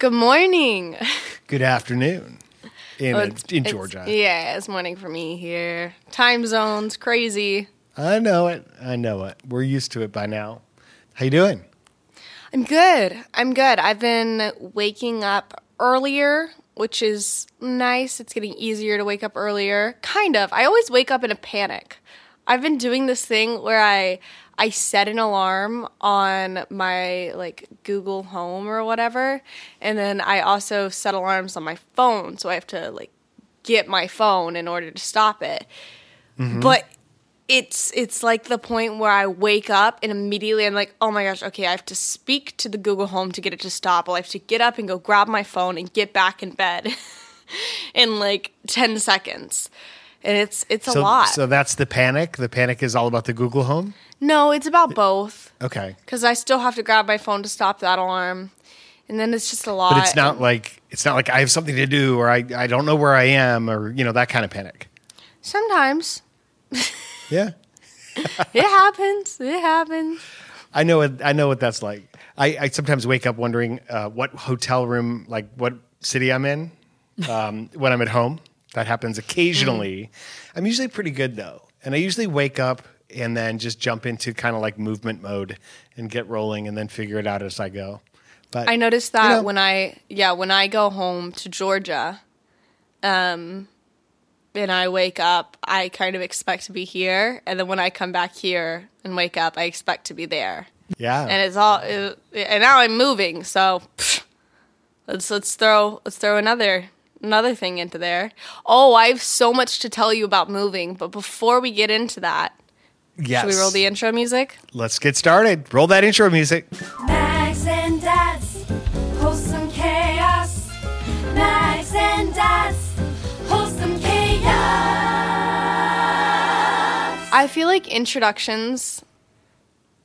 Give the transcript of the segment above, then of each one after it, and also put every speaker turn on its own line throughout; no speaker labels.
Good morning.
Good afternoon in,
Oh,
uh,
it's-
in
it's-
Georgia.
yeah, it's morning for me here. Time zones crazy.
I know it. I know it. We're used to it by now. How you doing?
I'm good. I'm good. I've been waking up earlier, which is nice. It's getting easier to wake up earlier. Kind of. I always wake up in a panic. I've been doing this thing where I I set an alarm on my like Google Home or whatever, and then I also set alarms on my phone, so I have to like get my phone in order to stop it. Mm-hmm. But it's it's like the point where I wake up and immediately I'm like, oh my gosh, okay, I have to speak to the Google Home to get it to stop. I'll have to get up and go grab my phone and get back in bed in like ten seconds. And it's it's a
so,
lot.
so that's the panic. The panic is all about the Google Home.
no, it's about both
Okay,
because I still have to grab my phone to stop that alarm, and then it's just a lot.
but it's not like it's not like I have something to do or I I don't know where I am or you know that kind of panic.
Sometimes
Yeah,
it happens. It happens.
I know it. I know what that's like. I, I sometimes wake up wondering uh, what hotel room, like what city I'm in um, when I'm at home. That happens occasionally. I'm usually pretty good though, and I usually wake up and then just jump into kind of like movement mode and get rolling, and then figure it out as I go. But
I noticed that
You know.
when I yeah when I go home to Georgia, um, and I wake up, I kind of expect to be here, and then when I come back here and wake up, I expect to be there,
yeah,
and it's all it, and now I'm moving, so pff, let's let's throw let's throw another another thing into there. Oh, I have so much to tell you about moving, but before we get into that,
yes.
should we roll the intro music?
Let's get started. Roll that intro music.
Mags and Dads, wholesome chaos. Mags and Dads, wholesome chaos.
I feel like introductions.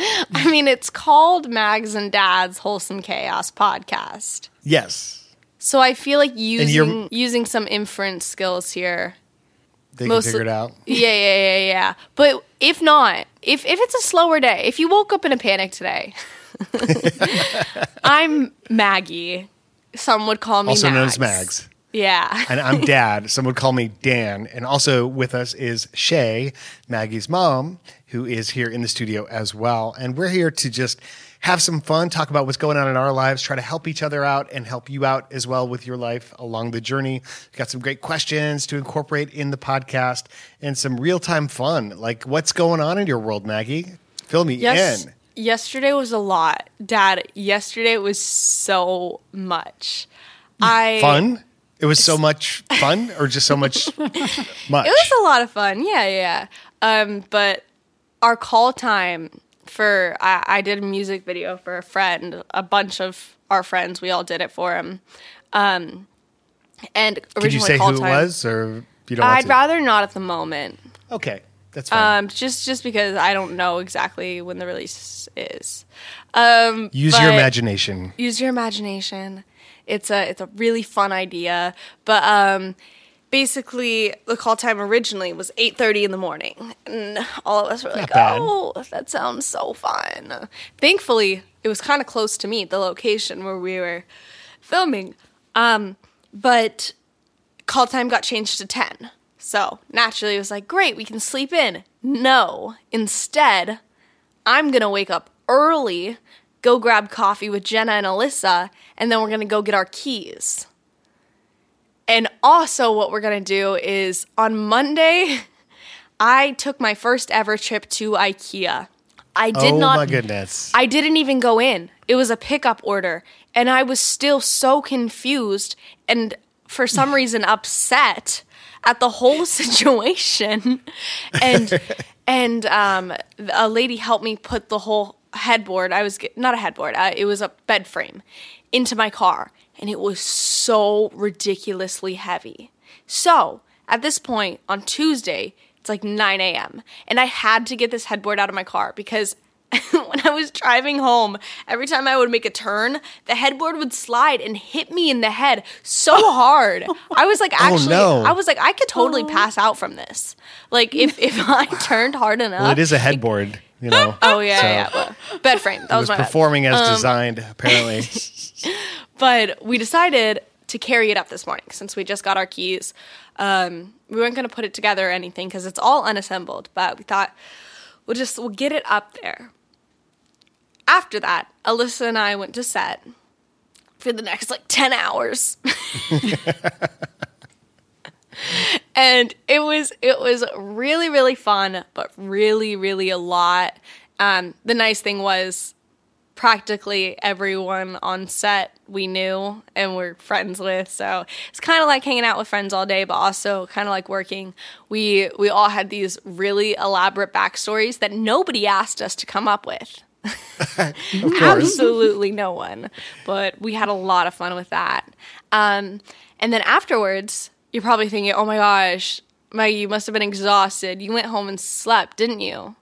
I mean, it's called Mags and Dad's Wholesome Chaos podcast.
Yes,
So I feel like using using some inference skills here.
they
Mostly-
can figure it out.
Yeah, yeah, yeah, yeah. But if not, if if it's a slower day, if you woke up in a panic today, I'm Maggie. Some would call me
Also known
Mags.
as Mags.
Yeah.
and I'm Dad. Some would call me Dan. And also with us is Shay, Maggie's mom, who is here in the studio as well. And we're here to just have some fun, talk about what's going on in our lives, try to help each other out and help you out as well with your life along the journey. We've got some great questions to incorporate in the podcast and some real time fun. Like what's going on in your world, Maggie? Fill me
Yes.
in.
Yesterday was a lot. Dad, yesterday was so much. I
Fun? It was so much fun or just so much much?
It was a lot of fun. Yeah, yeah. Um, but our call time for I, I did a music video for a friend, a bunch of our friends, we all did it for him. Um, and originally
Could you say who it was or you don't
I'd rather not at the moment.
Okay, that's fine.
Um, just just because I don't know exactly when the release is. Um,
Use your imagination.
use your imagination. It's a it's a really fun idea, but um, basically the call time originally was eight thirty in the morning, and all of us were like,
bad.
"Oh, that sounds so fun." Thankfully, it was kind of close to me, the location where we were filming. Um, but call time got changed to 10. So naturally, it was like, great, we can sleep in. No. Instead, I'm going to wake up early, go grab coffee with Jenna and Alyssa, and then we're going to go get our keys. And also, what we're going to do is on Monday, I took my first ever trip to IKEA. I did
oh
not
my goodness.
I didn't even go in. It was a pickup order. And I was still so confused and for some reason upset at the whole situation. And and um, a lady helped me put the whole headboard. I was not a headboard. Uh, it was a bed frame into my car, and it was so ridiculously heavy. So at this point on Tuesday, it's like 9 a.m. And I had to get this headboard out of my car because when I was driving home, every time I would make a turn, the headboard would slide and hit me in the head so hard. I was like, oh, actually,
no.
I was like, I could totally oh. pass out from this. Like, if, if I turned hard enough.
well, it is a headboard, you know.
Oh, yeah,
So
yeah. Well, bed frame. That
It
was,
was
bad.
performing as designed, apparently.
but we decided to carry it up this morning since we just got our keys. Um, we weren't going to put it together or anything because it's all unassembled, but we thought we'll just we'll get it up there. After that, Alyssa and I went to set for the next like 10 hours. and it was it was really really fun but really really a lot. Um, the nice thing was practically everyone on set we knew and we're friends with. So it's kind of like hanging out with friends all day but also kind of like working. We we all had these really elaborate backstories that nobody asked us to come up with. Absolutely no one. But we had a lot of fun with that. Um, and then afterwards you're probably thinking oh my gosh maggie you must have been exhausted you went home and slept didn't you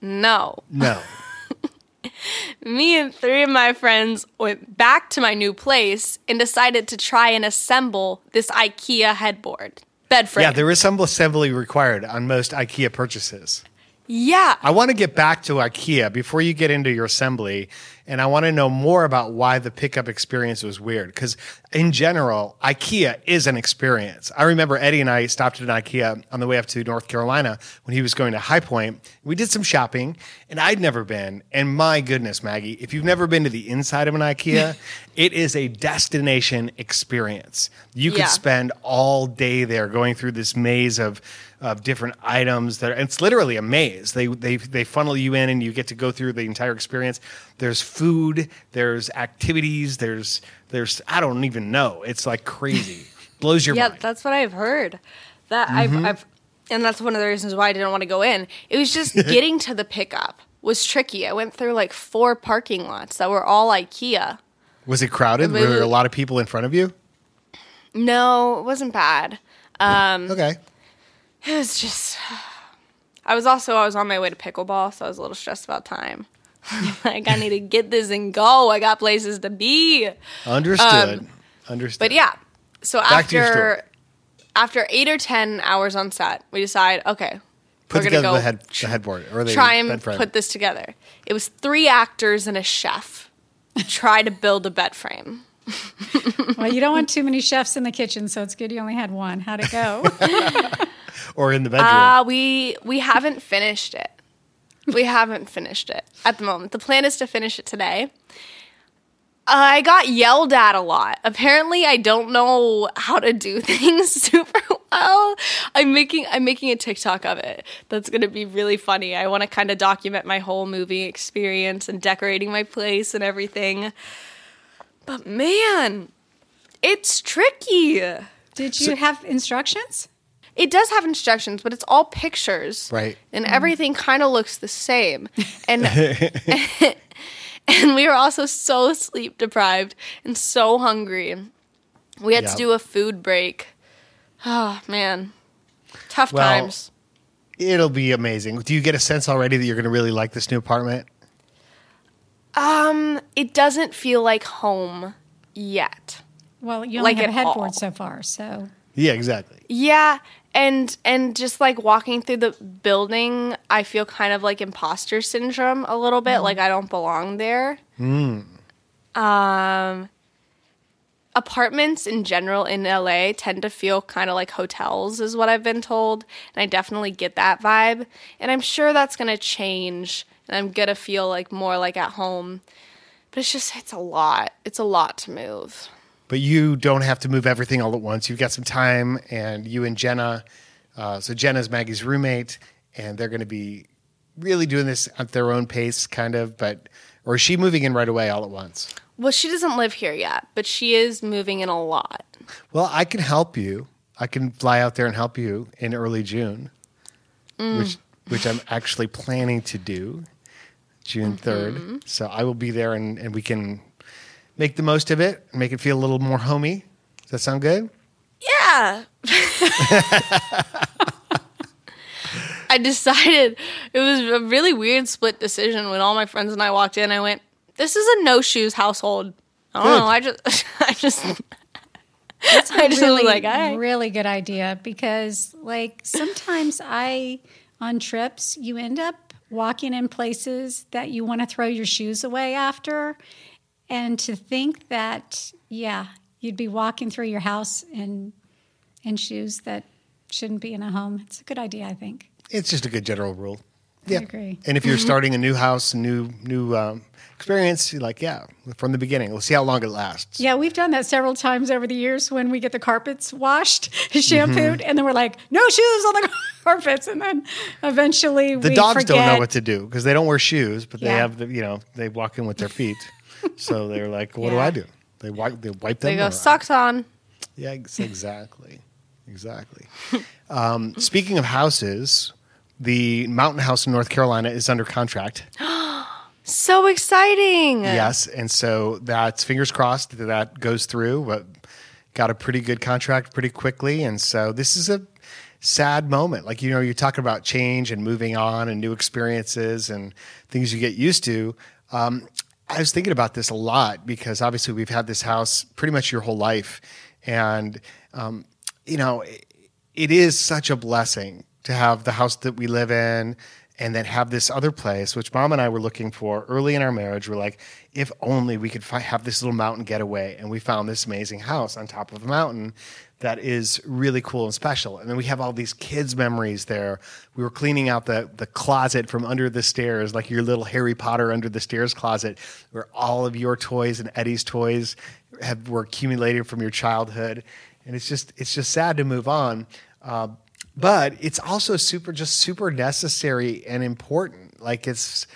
no
No.
me and three of my friends went back to my new place and decided to try and assemble this IKEA headboard bed frame.
Yeah, there is some assembly required on most IKEA purchases.
Yeah.
I want to get back to IKEA before you get into your assembly, and I want to know more about why the pickup experience was weird. Because in general, IKEA is an experience. I remember Eddie and I stopped at an IKEA on the way up to North Carolina when he was going to High Point. We did some shopping, and I'd never been. And my goodness, Maggie, if you've never been to the inside of an IKEA, it is a destination experience. You could
Yeah.
spend all day there going through this maze of of different items that are, it's literally a maze. They they they funnel you in and you get to go through the entire experience. There's food, there's activities, there's there's I don't even know. It's like crazy. Blows your
yeah,
mind.
Yeah, that's what I've heard. That
Mm-hmm.
I've, I've, and that's one of the reasons why I didn't want to go in. It was just getting to the pickup was tricky. I went through like four parking lots that were all IKEA.
Was it crowded? Were there a lot of people in front of you?
No, it wasn't bad. Um,
Okay.
It was just. I was also I was on my way to pickleball, so I was a little stressed about time. like I need to get this and go. I got places to be.
Understood. Understood.
Um, But yeah, so
Back to your story.
after after eight or ten hours on set, we decide okay,
put
we're
together
gonna go
the head the headboard or the
try and
bed frame.
put this together. It was three actors and a chef. try to build a bed frame.
Well, you don't want too many chefs in the kitchen, so it's good you only had one. How'd it go?
or in the bedroom.
Uh, we we haven't finished it. We haven't finished it at the moment. The plan is to finish it today. I got yelled at a lot. Apparently, I don't know how to do things super well. I'm making I'm making a TikTok of it. That's going to be really funny. I want to kind of document my whole movie experience and decorating my place and everything. But man, it's tricky.
Did you have instructions?
It does have instructions, but it's all pictures.
Right.
And everything kind of looks the same. And and we were also so sleep deprived and so hungry. We had
Yeah.
to do a food break. Oh, man. Tough
Well,
times.
It'll be amazing. Do you get a sense already that you're going to really like this new apartment?
Um, it doesn't feel like home yet.
Well, you only
Like
have a
at
headboard
all.
so far, so
Yeah, exactly.
Yeah, and and just like walking through the building, I feel kind of like imposter syndrome a little bit, like I don't belong there. Um, apartments in general in LA tend to feel kind of like hotels, is what I've been told, and I definitely get that vibe. And I'm sure that's gonna change, and I'm gonna feel like more like at home. But it's just it's a lot. It's a lot to move.
But you don't have to move everything all at once. You've got some time, and you and Jenna. Uh, so Jenna's Maggie's roommate, and they're going to be really doing this at their own pace, kind of. But or is she moving in right away all at once?
Well, she doesn't live here yet, but she is moving in a lot.
Well, I can help you. I can fly out there and help you in early June, which which I'm actually planning to do June 3rd. So I will be there and, and we can make the most of it and make it feel a little more homey. Does that sound good?
Yeah. I decided it was a really weird split decision when all my friends and I walked in. I went, "This is a no shoes household." I don't
Good.
know. I just, I just, I just
really,
was like, "I."
really good idea because, like, sometimes I on trips you end up walking in places that you want to throw your shoes away after, And to think that, yeah, you'd be walking through your house in in shoes that shouldn't be in a home. It's a good idea, I think.
It's just a good general rule. Yeah.
agree.
And if you're starting a new house, new new um, experience, you're like, yeah, from the beginning. We'll see how long it lasts.
Yeah, we've done that several times over the years when we get the carpets washed, shampooed, and then we're like, no shoes on the carpets, and then eventually
The
we
dogs
forget.
don't know what to do because they don't wear shoes, but they have the you know they walk in with their feet, so they're like, what do I do? They wipe they wipe them.
They go
or-
socks on.
Yeah, ex- exactly, exactly. um, speaking of houses, the Mountain House in North Carolina is under contract.
So exciting.
Yes, and so that's fingers crossed that that goes through. But got a pretty good contract pretty quickly, and so this is a sad moment. Like you know, you're talking about change and moving on and new experiences and things you get used to. Um, I was thinking about this a lot because obviously we've had this house pretty much your whole life, and um, you know, it, it is such a blessing to have the house that we live in and then have this other place, which mom and I were looking for early in our marriage. We're like, if only we could fi- have this little mountain getaway. And we found this amazing house on top of a mountain that is really cool and special. And then we have all these kids' memories there. We were cleaning out the, the closet from under the stairs, like your little Harry Potter under the stairs closet, where all of your toys and Eddie's toys have were accumulated from your childhood. And it's just it's just sad to move on. Uh, but it's also super just super necessary and important like it's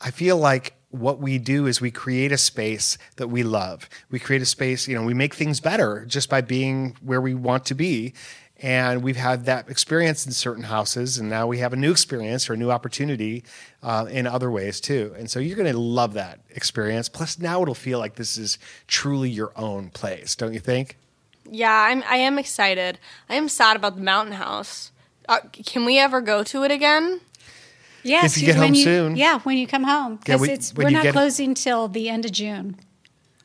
i feel like what we do is we create a space that we love we create a space you know we make things better just by being where we want to be and we've had that experience in certain houses and now we have a new experience or a new opportunity uh, in other ways too and so you're going to love that experience plus now it'll feel like this is truly your own place don't you think
Yeah, I'm. I am excited. I am sad about the mountain house. Uh, can we ever go to it again?
Yes,
If you get
when
home
you,
soon.
Yeah, when you come home,
Yeah,
because
we,
it's we're not
get-
closing till the end of June.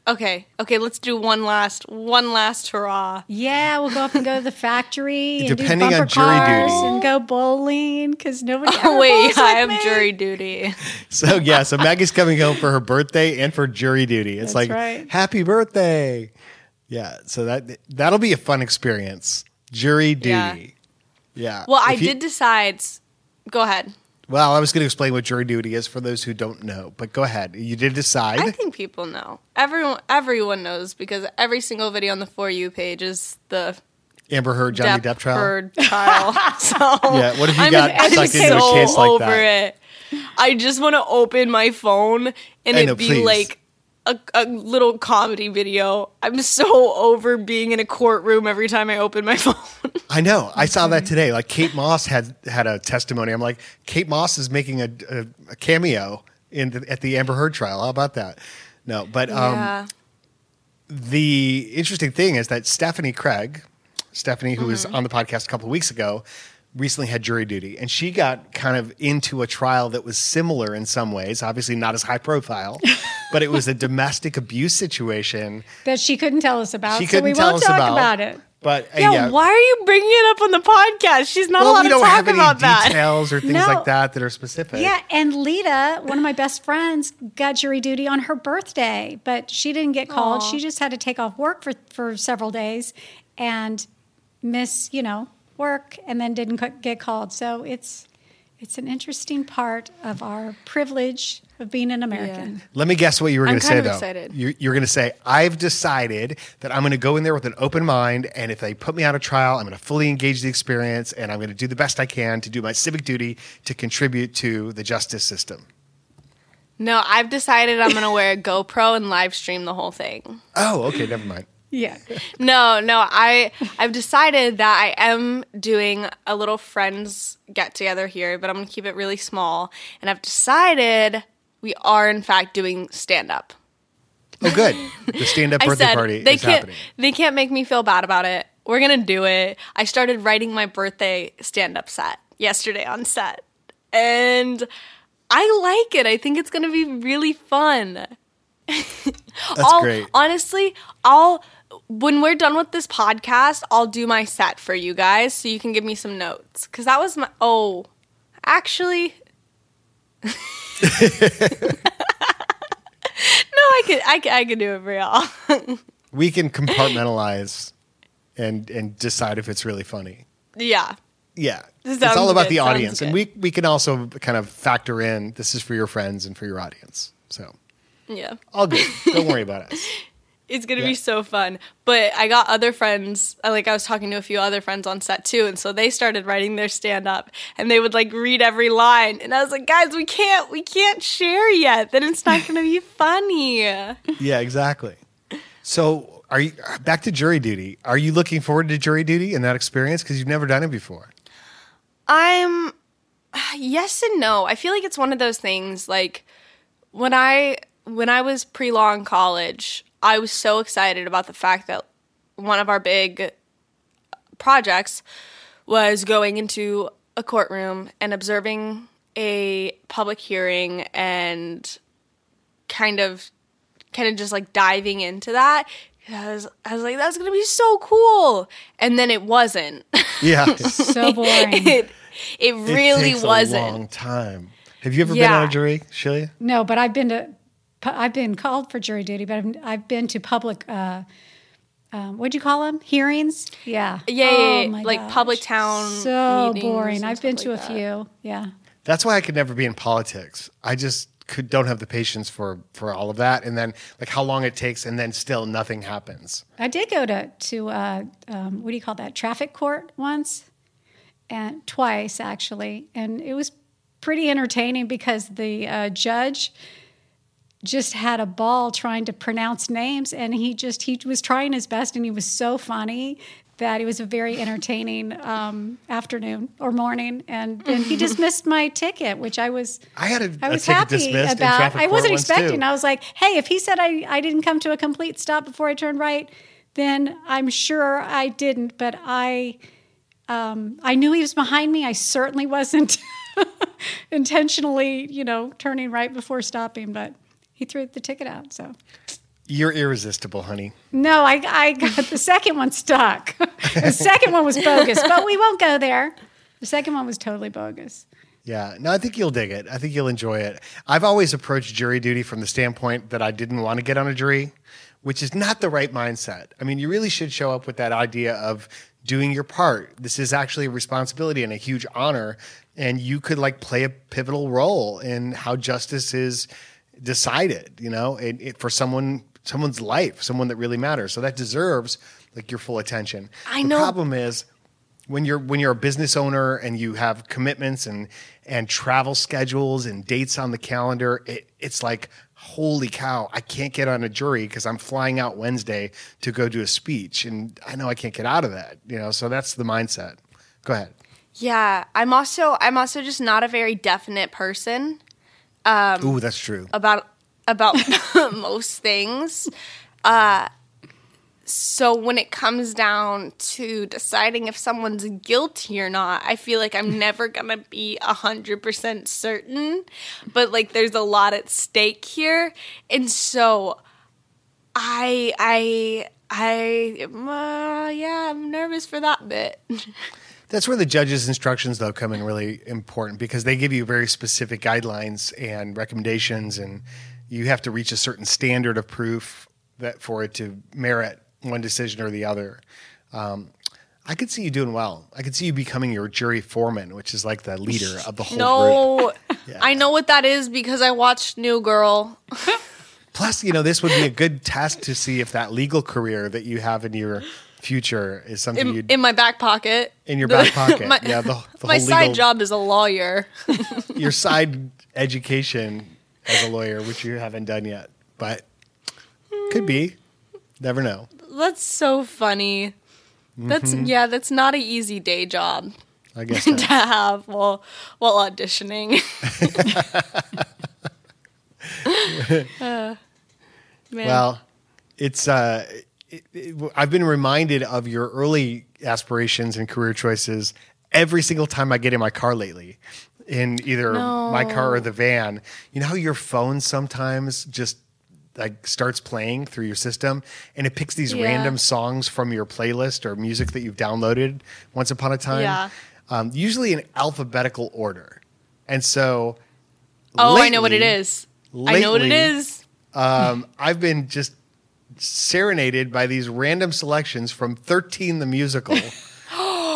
Okay. Okay. Let's do one last. One last hurrah.
Yeah, we'll go up and go to the factory and
Depending
do
on
bumper
jury
cars
duty.
and go bowling because nobody. Oh, ever
Oh wait,
bowls
I
with
have
me.
jury duty.
So yeah, so Maggie's coming home for her birthday and for jury duty. It's
That's
like
right.
happy birthday. Yeah, so that that'll be a fun experience. Jury duty.
Yeah.
Yeah.
Well, I
you-
did decide. Go ahead.
Well, I was going to explain what jury duty is for those who don't know, but go ahead. You did decide.
I think people know. Everyone, everyone knows because every single video on the for you page is the
Amber Heard, Johnny Depp, trial.
Heard trial. so
Yeah, what if you
I'm,
got
I'm
sucked into a
so
case like
over
that?
it. I just want to open my phone and
I
it
know,
be
please.
like a, a little comedy video. I'm so over being in a courtroom every time I open my phone.
I know. I saw that today. Like Kate Moss had had a testimony. I'm like, Kate Moss is making a, a, a cameo in the, at the Amber Heard trial. How about that? No, but um,
yeah.
the interesting thing is that Stephanie Craig, Stephanie, who was on the podcast a couple of weeks ago, recently had jury duty, and she got kind of into a trial that was similar in some ways. Obviously, not as high profile, but it was a domestic abuse situation.
that she couldn't tell us about.
She
so
couldn't
we
tell
won't
us
talk
about.
about, it.
But uh,
yeah,
yeah,
why are you bringing it up on the podcast? She's not
well,
allowed
we
to
don't
talk
have any
about that.
details or things
No.
like that that are specific.
Yeah, and Lita, one of my best friends, got jury duty on her birthday, but she didn't get called.
Aw.
She just had to take off work for, for several days and miss, you know, work and then didn't get called. So it's it's an interesting part of our privilege of being an American.
Let me guess what you were going to say,
of
though.
excited.
You're, you're going to say, I've decided that I'm going to go in there with an open mind, and if they put me on a trial, I'm going to fully engage the experience, and I'm going to do the best I can to do my civic duty to contribute to the justice system.
No, I've decided I'm going to wear a GoPro and live stream the whole thing.
Oh, okay, never mind.
Yeah.
No, no, I I've decided that I am doing a little friends get together here, but I'm going to keep it really small. And I've decided we are in fact doing stand up.
Oh, good. The stand-up birthday
said
party
they
is
can't
happening.
they can't make me feel bad about it. We're going to do it. I started writing my birthday stand up set yesterday on set. And I like it. I think it's going to be really fun.
That's great.
Honestly, I'll when we're done with this podcast, I'll do my set for you guys so you can give me some notes cuz that was my oh, actually no, I could, I could, I could do it for y'all.
We can compartmentalize and and decide if it's really funny.
yeah.
Yeah. it's all about
good,
the
sounds
audience. And
good.
we we can also kind of factor in this is for your friends and for your audience. So
Yeah.
all good. Don't worry about us.
It's gonna
Yeah.
be so fun. But I got other friends. Uh, like I was talking to a few other friends on set too, and so they started writing their stand up, and they would like read every line, and I was like, guys, we can't, we can't share yet. Then it's not gonna be funny.
Yeah, exactly. So are you back to jury duty? Are you looking forward to jury duty and that experience because you've never done it before?
I'm yes and no. I feel like it's one of those things like when I when I was pre-law in college, I was so excited about the fact that one of our big projects was going into a courtroom and observing a public hearing and kind of kind of just like diving into that. I was, I was like, that's gonna be so cool. And then it wasn't.
Yeah.
So boring.
it it really
takes
wasn't.
a long time. Have you ever been
Yeah.
on a jury, Shelia?
No, but I've been to, pu- I've been called for jury duty, but I've, I've been to public, uh, um, what'd you call them? Hearings? Yeah.
Yeah, yeah,
Oh
yeah,
my
like public town
So boring. I've been to
like
a
that.
few. Yeah.
That's why I could never be in politics. I just could don't have the patience for for all of that, and then like how long it takes, and then still nothing happens.
I did go to to uh, um, what do you call that traffic court once, and twice actually, and it was pretty entertaining because the uh, judge just had a ball trying to pronounce names, and he just he was trying his best, and he was so funny that it was a very entertaining um, afternoon or morning, and, and he dismissed my ticket, which I was
I had a,
I
a
was
ticket
happy about. I wasn't expecting.
too.
I was like, hey, if he said I, I didn't come to a complete stop before I turned right, then I'm sure I didn't. But I um, I knew he was behind me. I certainly wasn't intentionally, you know, turning right before stopping. But he threw the ticket out. So
You're irresistible, honey.
no, I I got the second one stuck. the second one was bogus, but we won't go there. The second one was totally bogus.
Yeah, no, I think you'll dig it. I think you'll enjoy it. I've always approached jury duty from the standpoint that I didn't want to get on a jury, which is not the right mindset. I mean, you really should show up with that idea of doing your part. This is actually a responsibility and a huge honor, and you could like play a pivotal role in how justice is decided. You know, it, it, for someone someone's life, someone that really matters. So that deserves like your full attention.
I
the
know-
problem is when you're when you're a business owner and you have commitments and and travel schedules and dates on the calendar, it, it's like holy cow, I can't get on a jury because I'm flying out Wednesday to go do a speech, and I know I can't get out of that. You know, so that's the mindset. Go ahead.
Yeah, I'm also I'm also just not a very definite person
Ooh, that's true.
about about most things. Uh, so when it comes down to deciding if someone's guilty or not, I feel like I'm never gonna be a hundred percent certain. But like, there's a lot at stake here, and so I I I uh, yeah, I'm nervous for that bit.
That's where the judge's instructions, though, come in really important because they give you very specific guidelines and recommendations, and you have to reach a certain standard of proof that for it to merit one decision or the other. Um, I could see you doing well. I could see you becoming your jury foreman, which is like the leader of the whole group.
No, I know what that is because I watched New Girl.
Plus, you know, this would be a good test to see if that legal career that you have in your future is something
in, in my back pocket.
In your back pocket.
my,
Yeah, the- the
my side
legal-
job is a lawyer.
your side education as a lawyer, which you haven't done yet, but could be. Never know.
that's so funny. That's
Mm-hmm.
yeah, that's not an easy day job
I guess
to have while while auditioning. Uh.
Well, it's. Uh, it, it, I've been reminded of your early aspirations and career choices every single time I get in my car lately. In either my car or the van, you know how your phone sometimes just like starts playing through your system and it picks these
Yeah.
random songs from your playlist or music that you've downloaded once upon a time.
Yeah.
Um, usually in alphabetical order. And so
oh, I know what it is lately- I know what it is
um, I've been just serenaded by these random selections from 13 the musical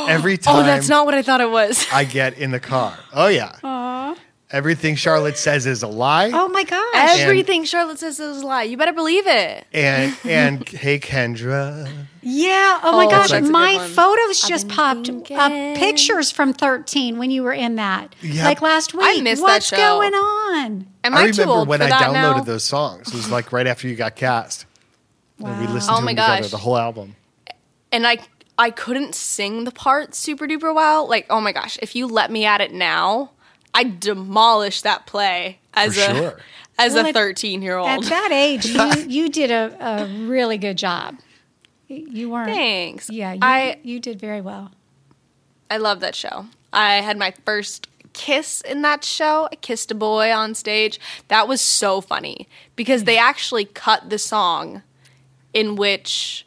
every time
Oh, that's not what I thought it was.
I get in the car. Oh, yeah. Aww. Everything Charlotte says is a lie.
Oh my gosh.
Everything Charlotte says is a lie. You better believe it.
And, and hey, Kendra.
Yeah. Oh, oh my
Oh,
gosh.
that's
My photos just popped
thinking.
up pictures from 13 when you were in that.
Yep.
Like last week.
I missed that
What's
show.
going on?
Am
I
I, too
remember
old
when
for
I downloaded
now?
those songs. It was like right after you got cast. And we listened
Oh
to
my
them together,
gosh.
the whole album.
and I I couldn't sing the part super duper well. Like, oh my gosh, if you let me at it now, I'd demolish that play as
For
a
sure.
as
Well,
a thirteen year old.
At that age, you, you did a, a really good job. You weren't.
Thanks.
Yeah, you,
I
you did very well.
I love that show. I had my first kiss in that show. I kissed a boy on stage. That was so funny because they mm. actually cut the song in which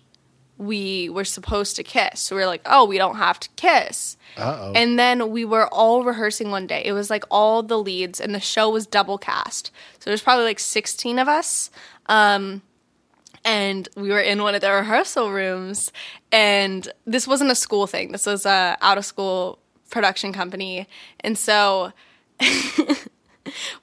we were supposed to kiss. So we were like, oh, we don't have to kiss.
Uh-oh.
And then we were all rehearsing one day. It was like all the leads, and the show was double cast. So there's probably like 16 of us. Um, and we were in one of the rehearsal rooms. And this wasn't a school thing, this was a out of school production company. And so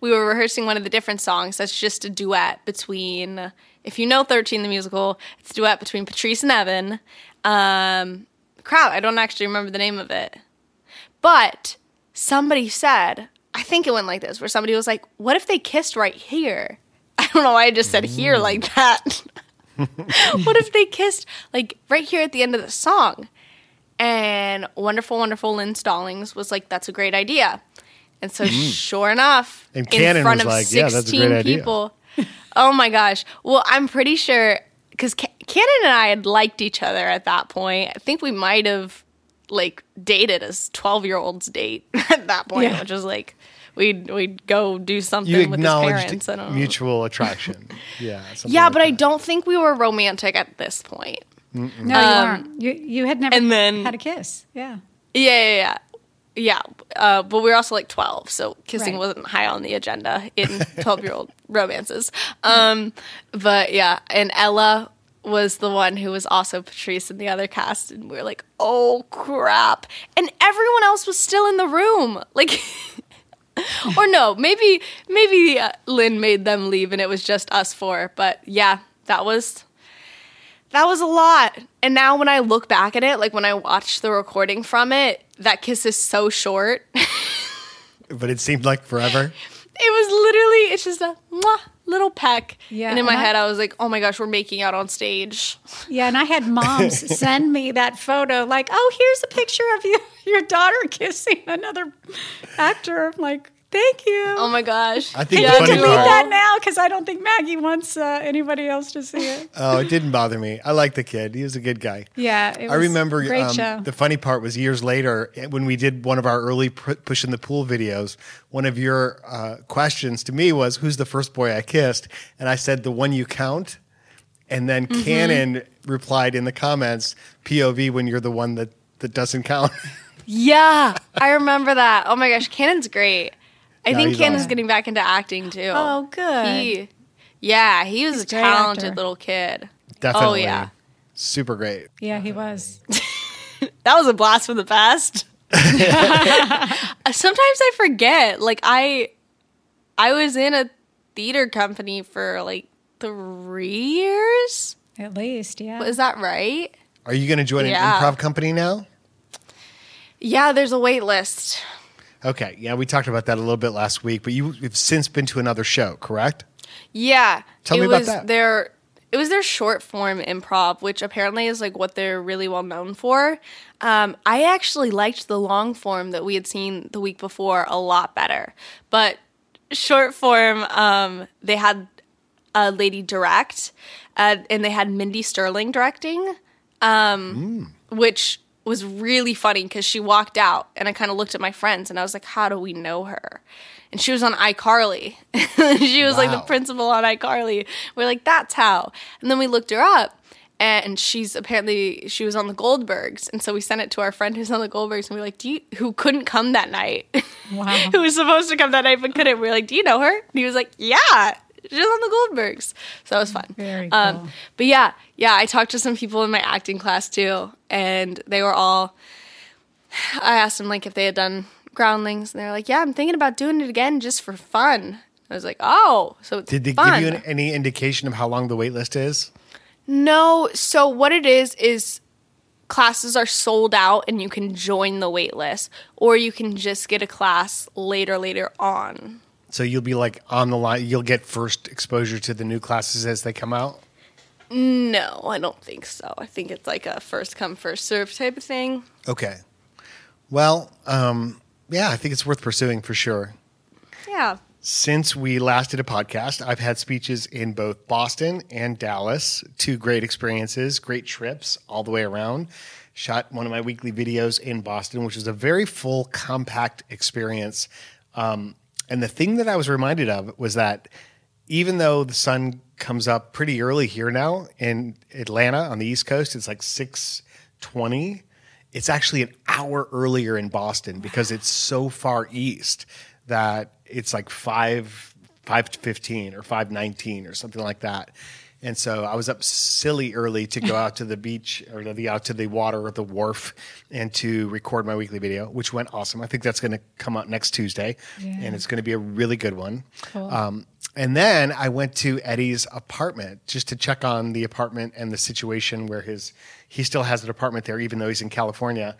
we were rehearsing one of the different songs. That's just a duet between, if you know 13 the musical, it's a duet between Patrice and Evan. Um, crap, I don't actually remember the name of it. But somebody said, I think it went like this, where somebody was like, What if they kissed right here? I don't know why I just said here like that. what if they kissed like right here at the end of the song? And wonderful, wonderful Lynn Stallings was like, That's a great idea. And so, sure enough,
And
in
Cannon
front of
like, "Yeah,
16
that's a great idea."
people. oh my gosh. Well, I'm pretty sure because Ca- Cannon and I had liked each other at that point. I think we might have like dated as 12 year olds date at that point,
Yeah.
which was like we'd we'd go do something
You
with his parents.
acknowledged
I don't know.
mutual attraction. Yeah.
Yeah,
like
but I don't think we were romantic at this point.
No, you
Um,
weren't. You you had never
and then-
had a kiss. Yeah.
Yeah, yeah, yeah. Yeah, uh, but we were also like 12, so kissing
Right.
wasn't high on the agenda in 12 year old romances. Um, but yeah, and Ella was the one who was also Patrice in the other cast, and we were like, oh crap. And everyone else was still in the room. Like, or no, maybe, maybe uh, Lynn made them leave and it was just us four. But yeah, that was that was a lot. And now when I look back at it, like when I watch the recording from it, that kiss is so short.
But it seemed like forever.
It was literally, it's just a mwah, little peck.
Yeah,
And in my
I-
head, I was like, oh my gosh, we're making out on stage.
Yeah, and I had moms send me that photo, like, "Oh, here's a picture of you, your daughter kissing another actor." I'm like, "Thank you."
Oh my gosh.
I think
Yeah,
the funny
Delete
part-
that now because I don't think Maggie wants uh, anybody else to see it.
Oh, it didn't bother me. I like the kid. He was a good guy.
Yeah, it
I
was
remember
great
um,
show.
the funny part was years later eh, when we did one of our early pu- push in the pool videos. One of your uh, questions to me was, "Who's the first boy I kissed?" And I said, "The one you count." And then
Mm-hmm.
Cannon replied in the comments, "POV when you're the one that that doesn't count."
yeah, I remember that. Oh my gosh, Cannon's great. I
Yeah,
think
he's
Cannon's
awesome.
getting back into acting too.
Oh, good.
He, yeah, he was
He's
a
a
talented
actor.
little kid.
Definitely.
Oh yeah.
Super great.
yeah, he was.
That was a blast from the past. Sometimes I forget. Like I I was in a theater company for like 3 years.
At least, yeah.
Is that right?
Are you going to join
Yeah.
an improv company now?
Yeah, there's a wait list.
Okay. Yeah, we talked about that a little bit last week, but you- you've since been to another show, correct?
Yeah.
Tell me about
was
that.
Their it was their short form improv, which apparently is like what they're really well known for. Um, I actually liked the long form that we had seen the week before a lot better, but short form, um, they had a lady direct, uh, and they had Mindy Sterling directing, um, which was really funny because she walked out, and I kind of looked at my friends, and I was like, "How do we know her?" And she was on iCarly. she was like the principal on iCarly. We're like, "That's how." And then we looked her up. And she's apparently she was on the Goldbergs, and so we sent it to our friend who's on the Goldbergs, and we are like, "Do you who couldn't come that night?
Wow.
who was supposed to come that night but couldn't?" We are like, "Do you know her?" And he was like, "Yeah, She's on the Goldbergs. So that was fun.
Very
Um, but yeah, yeah, I talked to some people in my acting class too, and they were all. I asked them like if they had done Groundlings, and they're like, "Yeah, I'm thinking about doing it again just for fun." I was like, "Oh, so it's
Did they
fun.
give you an, any indication of how long the wait list is?
No, so what it is is classes are sold out and you can join the wait list or you can just get a class later later on.
So you'll be like on the line. You'll get first exposure to the new classes as they come out.
No, I don't think so. I think it's like a first come first serve type of thing.
Okay. Well, um, yeah, I think it's worth pursuing for sure.
Yeah.
Since we last did a podcast, I've had speeches in both Boston and Dallas. Two great experiences, great trips all the way around. Shot one of my weekly videos in Boston, which was a very full, compact experience. Um, and the thing that I was reminded of was that even though the sun comes up pretty early here now in Atlanta on the East Coast, it's like six twenty. It's actually an hour earlier in Boston because it's so far east that it's like five five fifteen or five nineteen or something like that. And so I was up silly early to go out to the beach or to the out to the water at the wharf and to record my weekly video, which went awesome. I think that's going to come out next Tuesday, and it's going to be a really good one. Um, and then I went to Eddie's apartment just to check on the apartment and the situation where his he still has an apartment there, even though he's in California.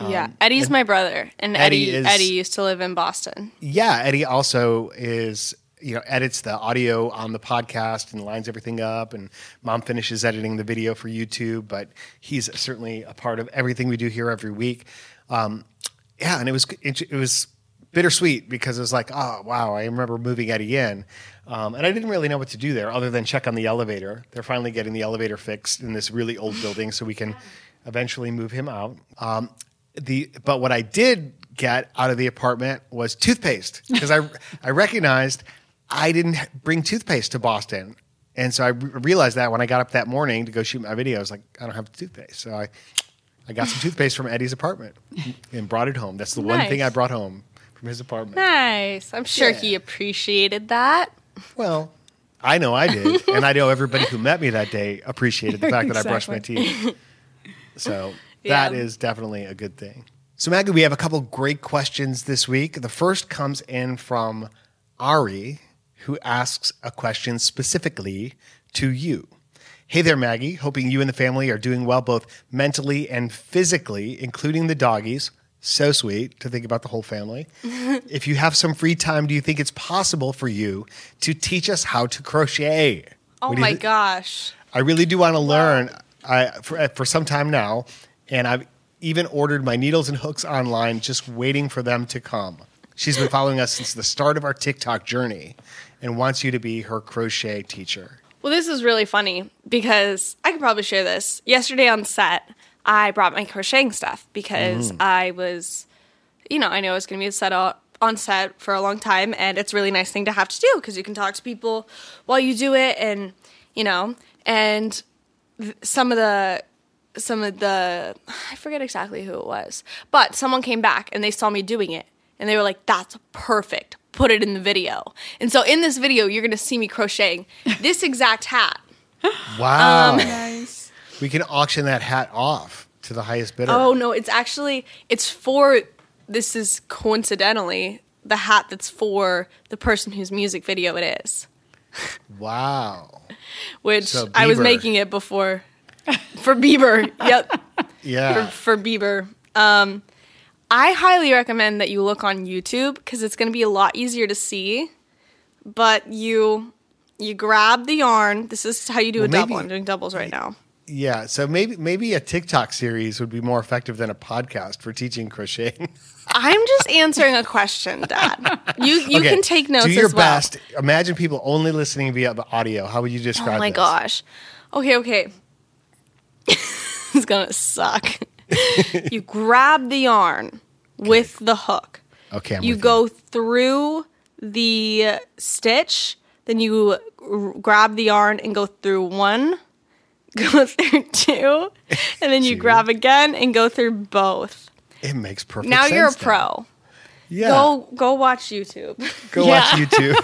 yeah. Eddie's my brother and
Um, Eddie
Eddie
is-
Eddie used to live in Boston.
Yeah, Eddie also is you know edits the audio on the podcast and lines everything up, and Mom finishes editing the video for YouTube. But he's certainly a part of everything we do here every week. Um, yeah, and it was it, it was bittersweet because it was like, oh wow, I remember moving Eddie in, um, and I didn't really know what to do there other than check on the elevator. They're finally getting the elevator fixed in this really old building, so we can eventually move him out. Um, the but what I did get out of the apartment was toothpaste because I I recognized I didn't bring toothpaste to Boston. And so I re- realized that when I got up that morning to go shoot my video, I was like, I don't have toothpaste. So I, I got some toothpaste from Eddie's apartment and brought it home. That's the one thing I brought home from his apartment.
Nice. I'm sure
Yeah.
he appreciated that.
Well, I know I did. and I know everybody who met me that day appreciated the fact that I brushed my teeth. So
Yeah.
that is definitely a good thing. So, Maggie, we have a couple great questions this week. The first comes in from Arhi, who asks a question specifically to you. Hey there, Maggie. Hoping you and the family are doing well both mentally and physically, including the doggies. So sweet to think about the whole family. if you have some free time, do you think it's possible for you to teach us how to crochet?
Oh
What do you
my
thi-
gosh.
I really do want to learn I, for, uh, for some time now, and I've even ordered my needles and hooks online, just waiting for them to come. She's been following us since the start of our TikTok journey and wants you to be her crochet teacher.
Well, this is really funny because I could probably share this. Yesterday on set, I brought my crocheting stuff because mm. I was, you know, I know I was going to be set up on set for a long time, and it's a really nice thing to have to do because you can talk to people while you do it, and you know, and th- some of the some of the I forget exactly who it was, but someone came back and they saw me doing it, and they were like, "That's perfect. Put it in the video." And so in this video, you're going to see me crocheting this exact hat.
Wow.
Nice.
we can auction that hat off to the highest bidder.
Oh no, it's actually it's for this is coincidentally the hat that's for the person whose music video it is,
Wow.
which
So
I was making it before for Bieber. yep,
Yeah.
for, for Bieber. Um, I highly recommend that you look on YouTube because it's going to be a lot easier to see. But you you grab the yarn. This is how you do
Well,
a double. I'm doing doubles right now.
Yeah. So maybe maybe a TikTok series would be more effective than a podcast for teaching crocheting.
I'm just answering a question, Dad. You you
Okay,
can take notes
Do your
well.
best. Imagine people only listening via the audio. How would you describe
Oh my
this?
gosh. Okay, okay. it's gonna suck. you grab the yarn with the hook.
Okay, I'm
you
with
go through the stitch, then you r- grab the yarn and go through one, go through two, and then you grab again and go through both.
It makes perfect
now
sense.
you're a
now.
pro.
Yeah.
Go go watch YouTube.
Go
Yeah.
watch YouTube.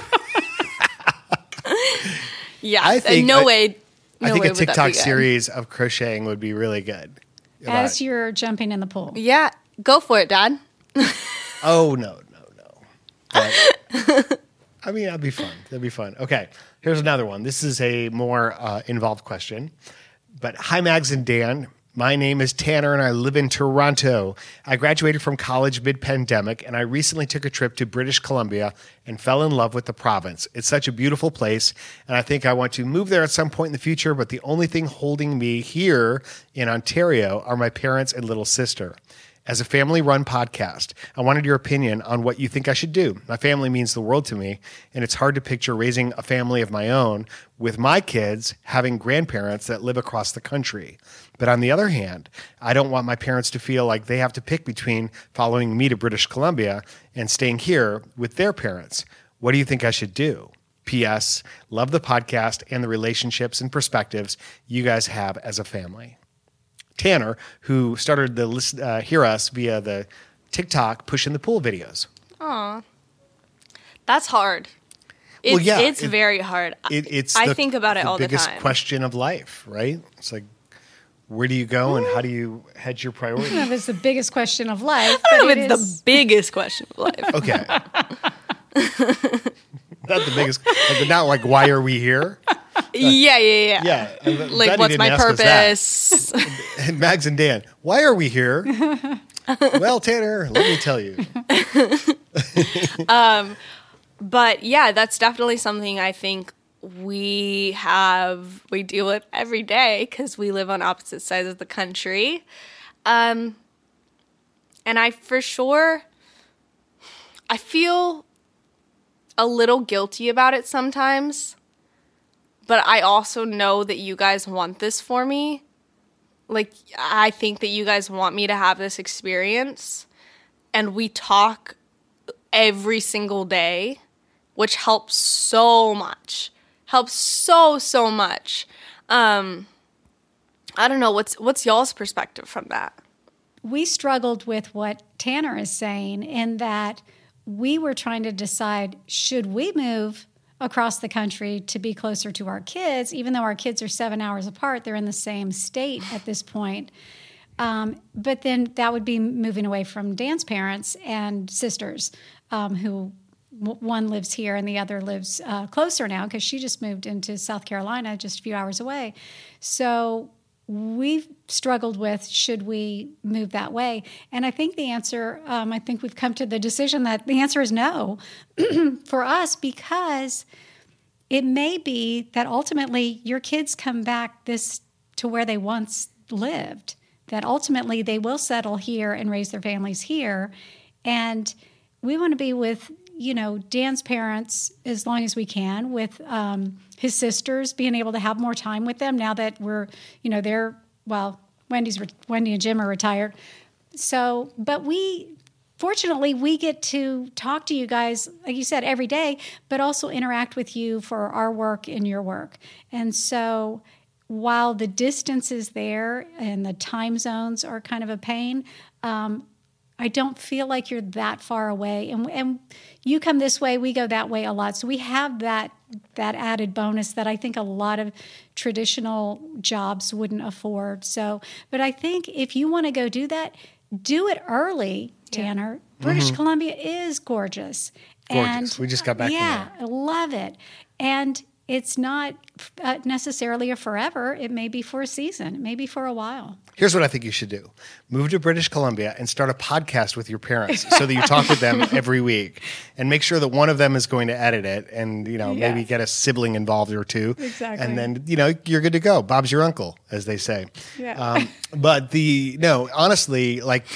Yeah,
I think-
no
I-
way.
I
no
think
way
a
would that be
TikTok series of crocheting would be really good.
As
About-
you're jumping in the pool.
Yeah, go for it, Dad.
oh no, no, no. But, I mean, that'd be fun. That'd be fun. Okay, here's another one. This is a more uh, involved question. But hi, Mags and Dan. My name is Tanner and I live in Toronto. I graduated from college mid pandemic and I recently took a trip to British Columbia and fell in love with the province. It's such a beautiful place and I think I want to move there at some point in the future, but the only thing holding me here in Ontario are my parents and little sister. As a family run podcast, I wanted your opinion on what you think I should do. My family means the world to me, and it's hard to picture raising a family of my own with my kids having grandparents that live across the country. But on the other hand, I don't want my parents to feel like they have to pick between following me to British Columbia and staying here with their parents. What do you think I should do? P.S. Love the podcast and the relationships and perspectives you guys have as a family. Tanner, who started the list, uh, hear us via the TikTok push in the pool videos. Aw.
That's hard. It's,
Well, yeah,
it's
it-
very hard.
It, it's
I
the-
think about it
the
all the
biggest
time.
question of life, right? It's like, where do you go and how do you hedge your priorities?
That is the biggest question of life.
I
But
don't know
it
if it's
is,
the biggest question of life.
Okay. Not the biggest, like, not like why are we here?
Yeah, yeah, yeah.
Yeah,
Like, what's my
ask us that.
purpose?
And Mags and Dan, why are we here? well, Tanner, let me tell you.
um, but yeah, that's definitely something I think we have we deal with every day because we live on opposite sides of the country. Um, and I for sure, I feel a little guilty about it sometimes, but I also know that you guys want this for me. Like, I think that you guys want me to have this experience, and we talk every single day, which helps so much. Helps so so much. Um I don't know what's what's y'all's perspective from that.
we struggled with what Tanner is saying in that we were trying to decide should we move across the country to be closer to our kids, even though our kids are seven hours apart, they're in the same state at this point. Um, but then that would be moving away from Dan's parents and sisters, um, who one lives here and the other lives uh, closer now because she just moved into South Carolina, just a few hours away. So we've struggled with should we move that way? And i think the answer um, i think we've come to the decision that the answer is no. For us because it may be that ultimately your kids come back this to where they once lived that ultimately they will settle here and raise their families here. And we want to be with you know dan's parents as long as we can with um, his sisters being able to have more time with them now that we're you know they're well wendy's re- wendy and jim are retired. So but we fortunately we get to talk to you guys like you said every day but also interact with you for our work and your work. And so while the distance is there and the time zones are kind of a pain um, I don't feel like you're that far away, and and you come this way, we go that way a lot. So we have that that added bonus that I think a lot of traditional jobs wouldn't afford. So, but I think if you want to go do that, do it early, Tanner. Mm-hmm. British Columbia is gorgeous.
Gorgeous.
And
We just got back
Yeah, I love it. And it's not uh, necessarily a forever. It may be for a season. It may be for a while.
Here's what I think you should do move to British Columbia and start a podcast with your parents so that you talk with them every week and make sure that one of them is going to edit it and, you know, maybe get a sibling involved or two.
Exactly.
And then, you know, you're good to go. Bob's your uncle, as they say.
Yeah.
Um, but the, no, honestly, like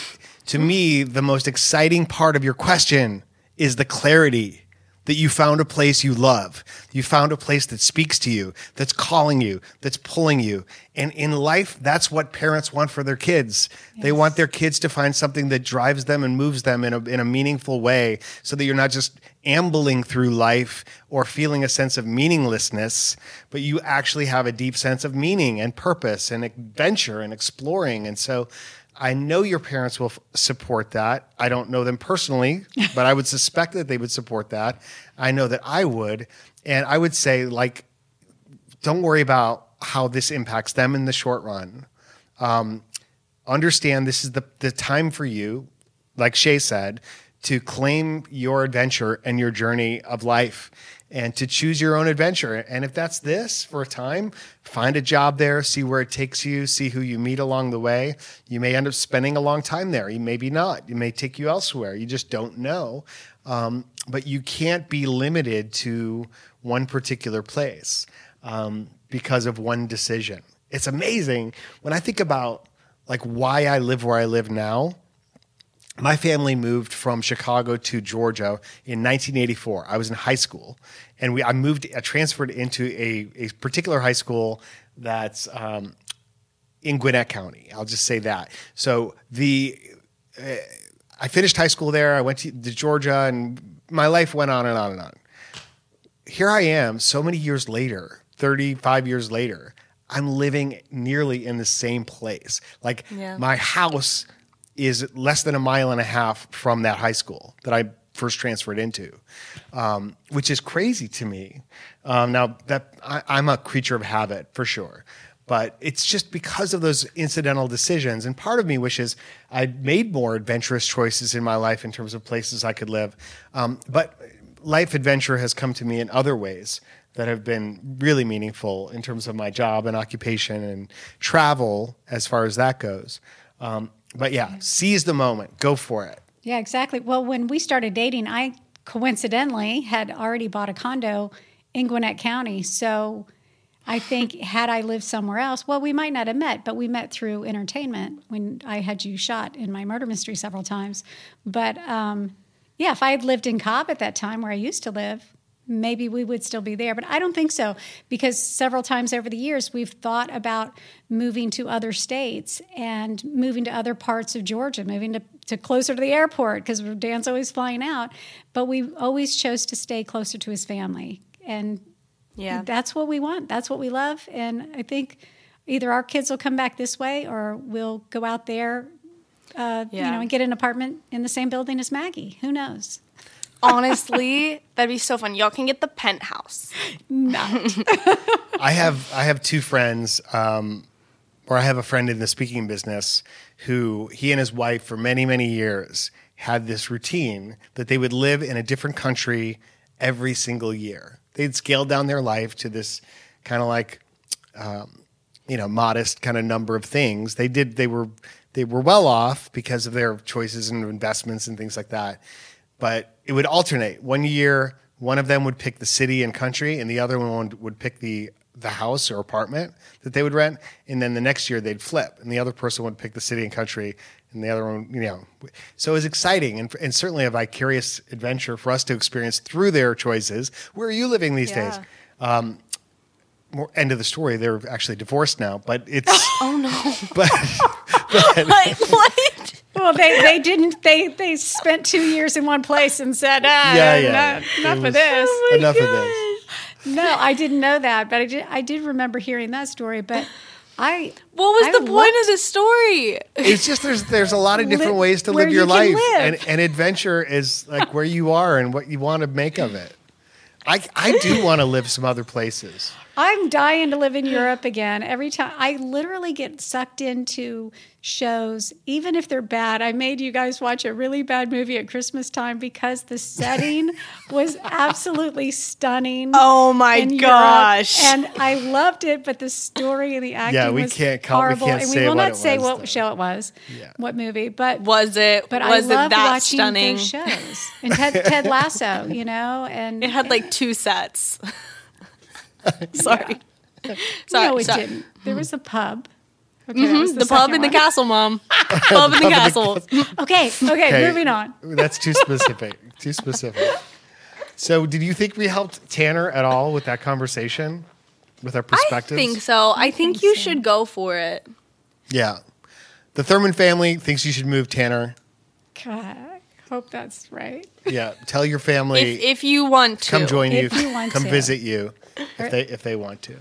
to me, the most exciting part of your question is the clarity that you found a place you love. You found a place that speaks to you, that's calling you, that's pulling you. And in life, that's what parents want for their kids. They want their kids to find something that drives them and moves them in a, in a meaningful way so that you're not just ambling through life or feeling a sense of meaninglessness, but you actually have a deep sense of meaning and purpose and adventure and exploring. And so, I know your parents will f- support that. I don't know them personally, but I would suspect that they would support that. I know that I would. And I would say, like, don't worry about how this impacts them in the short run. Um, understand this is the, the time for you, like Shay said, to claim your adventure and your journey of life and to choose your own adventure. And if that's this for a time, find a job there, see where it takes you, see who you meet along the way. You may end up spending a long time there. You maybe not. It may take you elsewhere. You just don't know. Um, but you can't be limited to one particular place um, because of one decision. It's amazing when I think about like why I live where I live now my family moved from Chicago to Georgia in 1984. I was in high school, and we I moved, I transferred into a, a particular high school that's um, in Gwinnett County. I'll just say that. So the uh, I finished high school there. I went to, to Georgia, and my life went on and on and on. Here I am, so many years later, 35 years later. I'm living nearly in the same place. Like
Yeah.
my house is less than a mile and a half from that high school that I first transferred into, um, which is crazy to me. Um, now that I, I'm a creature of habit for sure, but it's just because of those incidental decisions. And part of me wishes I'd made more adventurous choices in my life in terms of places I could live. Um, but life adventure has come to me in other ways that have been really meaningful in terms of my job and occupation and travel as far as that goes. Um, but yeah, seize the moment, go for it.
Yeah, exactly. Well, when we started dating, I coincidentally had already bought a condo in Gwinnett County. So I think had I lived somewhere else, well, we might not have met, but we met through entertainment when I had you shot in my murder mystery several times. But um, yeah, if I had lived in Cobb at that time where I used to live, maybe we would still be there. But I don't think so because several times over the years we've thought about moving to other states and moving to other parts of Georgia, moving to, to closer to the airport because Dan's always flying out. But we always chose to stay closer to his family. And
Yeah.
that's what we want. That's what we love. And I think either our kids will come back this way or we'll go out there. Uh, You know, and get an apartment in the same building as Maggie. Who knows?
Honestly, that'd be so fun. Y'all can get the penthouse. No.
I have I have two friends, um, or I have a friend in the speaking business who he and his wife for many many years had this routine that they would live in a different country every single year. They'd scale down their life to this kind of like um, you know modest kind of number of things. They did they were they were well off because of their choices and investments and things like that. But it would alternate. One year, one of them would pick the city and country, and the other one would pick the the house or apartment that they would rent. And then the next year they'd flip, and the other person would pick the city and country, and the other one, you know. So it was exciting and, and certainly a vicarious adventure for us to experience through their choices. Where are you living these days?
Yeah.
Um, more end of the story. They're actually divorced now, but it's
Oh no.
but
What? what?
Well, they, they didn't. They they spent two years in one place and said, ah,
Yeah, yeah.
not-
It
enough of
was-
this.
enough of this.
No, I didn't know that, but I did. I did remember hearing that story. But I
What was
I
the point
loved-
of this story?
it's just there's there's a lot of different
Li-
ways to live your
you
life,
live.
and and adventure is like where you are and what you want to make of it. I I do want to live some other places.
I'm dying to live in Europe again. Every time I literally get sucked into shows, even if they're bad. I made you guys watch a really bad movie at Christmas time because the setting was absolutely stunning.
Oh my
in Europe,
gosh.
And I loved it, but the story and the acting
Yeah, we
was
can't call- we
horrible.
can't
and
say
we will not say
was,
what
though.
show it was,
Yeah.
what movie, but
Was it?
but
was
I
it
loved
that
watching
stunning?
those shows. And Ted, Ted Lasso, you know, and
It had like two sets. sorry. Sorry.
no, it
sorry.
didn't. There was a pub. Okay, that mm-hmm. was
The, pub in the castle, mom. pub in the castle.
Okay, okay,
Okay,
moving on.
That's too specific. too specific. So, did you think we helped Tanner at all with that conversation, with our perspectives?
I think so. I, think,
think
you
so.
should go for it.
Yeah. The Thurmon family thinks you should move Tanner.
God, I hope that's right.
Yeah. Tell your family.
If, if you want to.
come join you,
If you want
come
to.
visit you if they if they want to.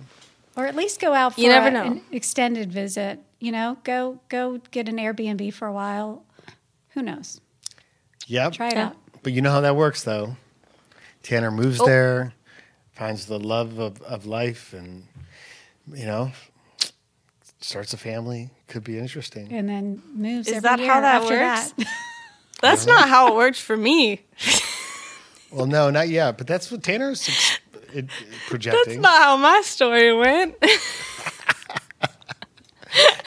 Or at least go out for
You never
a-
know.
an extended visit. You know, go go get an Airbnb for a while. Who knows?
Yep.
Try it
Yeah.
out.
But you know how that works, though. Tanner moves
Oh.
there, finds the love of, of life, and you know, starts a family. Could be interesting.
and then moves.
Is
every
that
year
how that
after
works?
That.
That's not how it works for me.
Well, no, not yet. But that's what Tanner's ex- it- projecting.
That's not how my story went.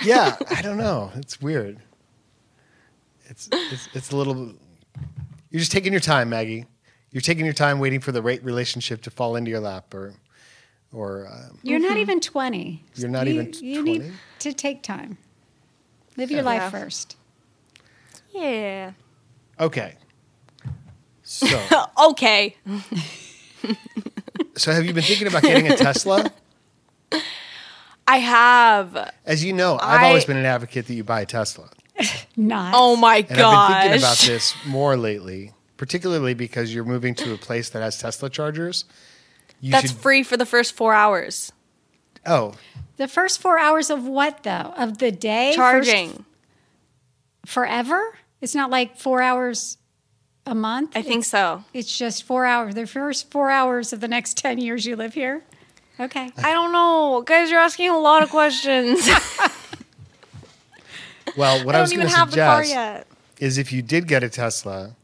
yeah, I don't know. It's weird. It's it's it's a little. You're just taking your time, Maggie. You're taking your time, waiting for the right relationship to fall into your lap, or or um,
You're not even 20.
You're not
You-
even
You
20?
need to take time. Live your life
Yeah.
first.
yeah.
okay. So,
Okay.
so have you been thinking about getting a Tesla?
I have.
As you know, I've
I-
always been an advocate that you buy a Tesla,
Not.
Oh my
and
gosh.
I've been thinking about this more lately, particularly because you're moving to a place that has Tesla chargers. You
That's
should.
free for the first four hours.
oh,
The first four hours of what, though? Of the day? First-
Charging.
forever? It's not like four hours a month?
I think so.
It's just four hours. The first four hours of the next 10 years you live here? Okay.
I don't know. Guys, you're asking a lot of questions.
well, what
I
I, was
don't
going
even
to
have the car
suggest
yet.
is if you did get a Tesla,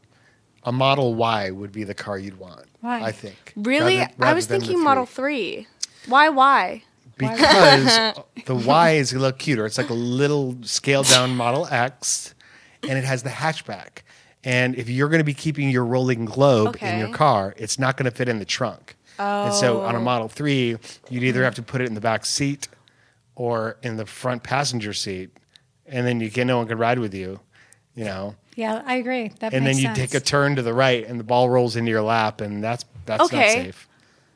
a Model Y would be the car you'd want.
Why?
I think.
Really?
Rather-
I was thinking Model 3. Why, why?
because the Y is a little cuter. It's like a little scaled down Model X, and it has the hatchback. And if you're going to be keeping your rolling globe in your car, it's not going to fit in the trunk. Oh. And so on
Oh.
a Model 3, you'd either have to put it in the back seat or in the front passenger seat, and then you can no one can ride with you, you know.
Yeah, I agree. That
And then you
sense.
take a turn to the right, and the ball rolls into your lap, and that's that's
Okay.
not safe.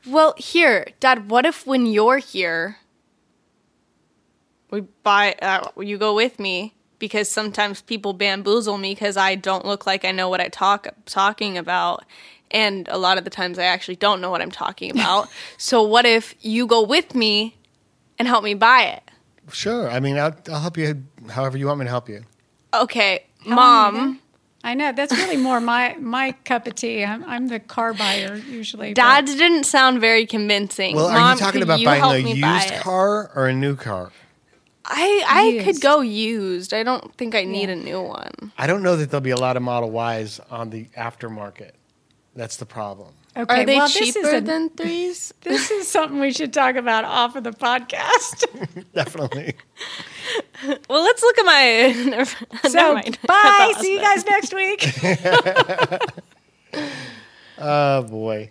Well, here, Dad, what if when you're here, we buy, uh, you go with me? Because sometimes people bamboozle me because I don't look like I know what I talk talking about, and a lot of the times I actually don't know what I'm talking about. so what if you go with me and help me buy it?
Sure. I mean, I'll, I'll help you however you want me to help you.
Okay,
How long are you
mom.
I know. That's really more my, my cup of tea. I'm, I'm the car buyer usually. but-
Dad didn't sound very convincing.
Well, are
Mom,
you talking about buying a
me buy
used car or a new car?
I I
Used.
could go used. I don't think I need
Yeah.
a new one.
I don't know that there'll be a lot of Model Ys on the aftermarket. That's the problem.
Okay,
Are they
well, this is
cheaper
a-
than threes?
This is something we should talk about off of the podcast.
Definitely.
Well, let's look at my. never, never
So,
mind.
bye. See you guys next week.
Oh boy.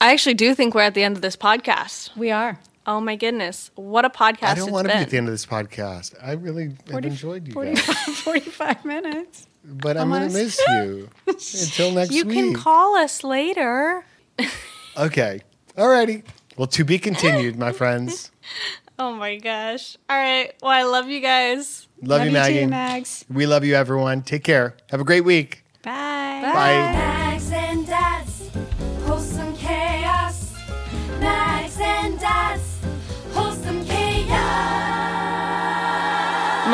I actually do think we're at the end of this podcast.
We are.
Oh my goodness, what a podcast!
I don't want to be at the end of this podcast. I really have enjoyed you
45,
guys,
45 minutes.
but I'm going to miss you until next
You
week.
You can call us later.
okay. Alrighty. Well, to be continued, my friends.
Oh my gosh! All right. Well, I love you guys.
Love, you, Maggie.
too, Mags.
we love you, everyone. Take care. Have a great week.
Bye.
Bye.
Mags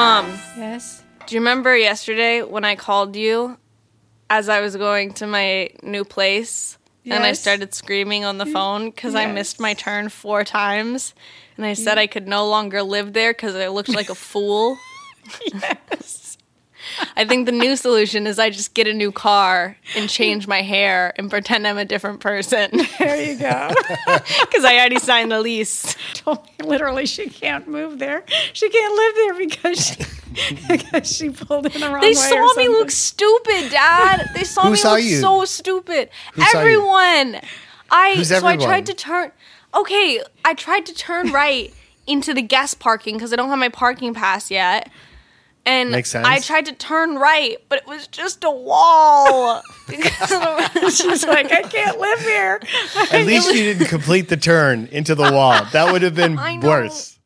Mom,
Yes.
do you remember yesterday when I called you as I was going to my new place? And I started screaming on the phone because I missed my turn four times. And I said I could no longer live there because I looked like a fool.
Yes.
I think the new solution is I just get a new car and change my hair and pretend I'm a different person
There you go.
because I already signed the lease.
Told me literally she can't move there. She can't live there because she, because she pulled in the wrong
They
way. or
saw me look stupid, Dad. They saw
Who
me
saw
look
you?
so stupid.
Who
everyone. I
Who's
so I tried to turn. Okay, I tried to turn right into the guest parking because I don't have my parking pass yet. And
Makes sense.
I tried to turn right, but it was just a wall.
She's like, I can't live here.
At least you didn't complete the turn into the wall. That would have been worse.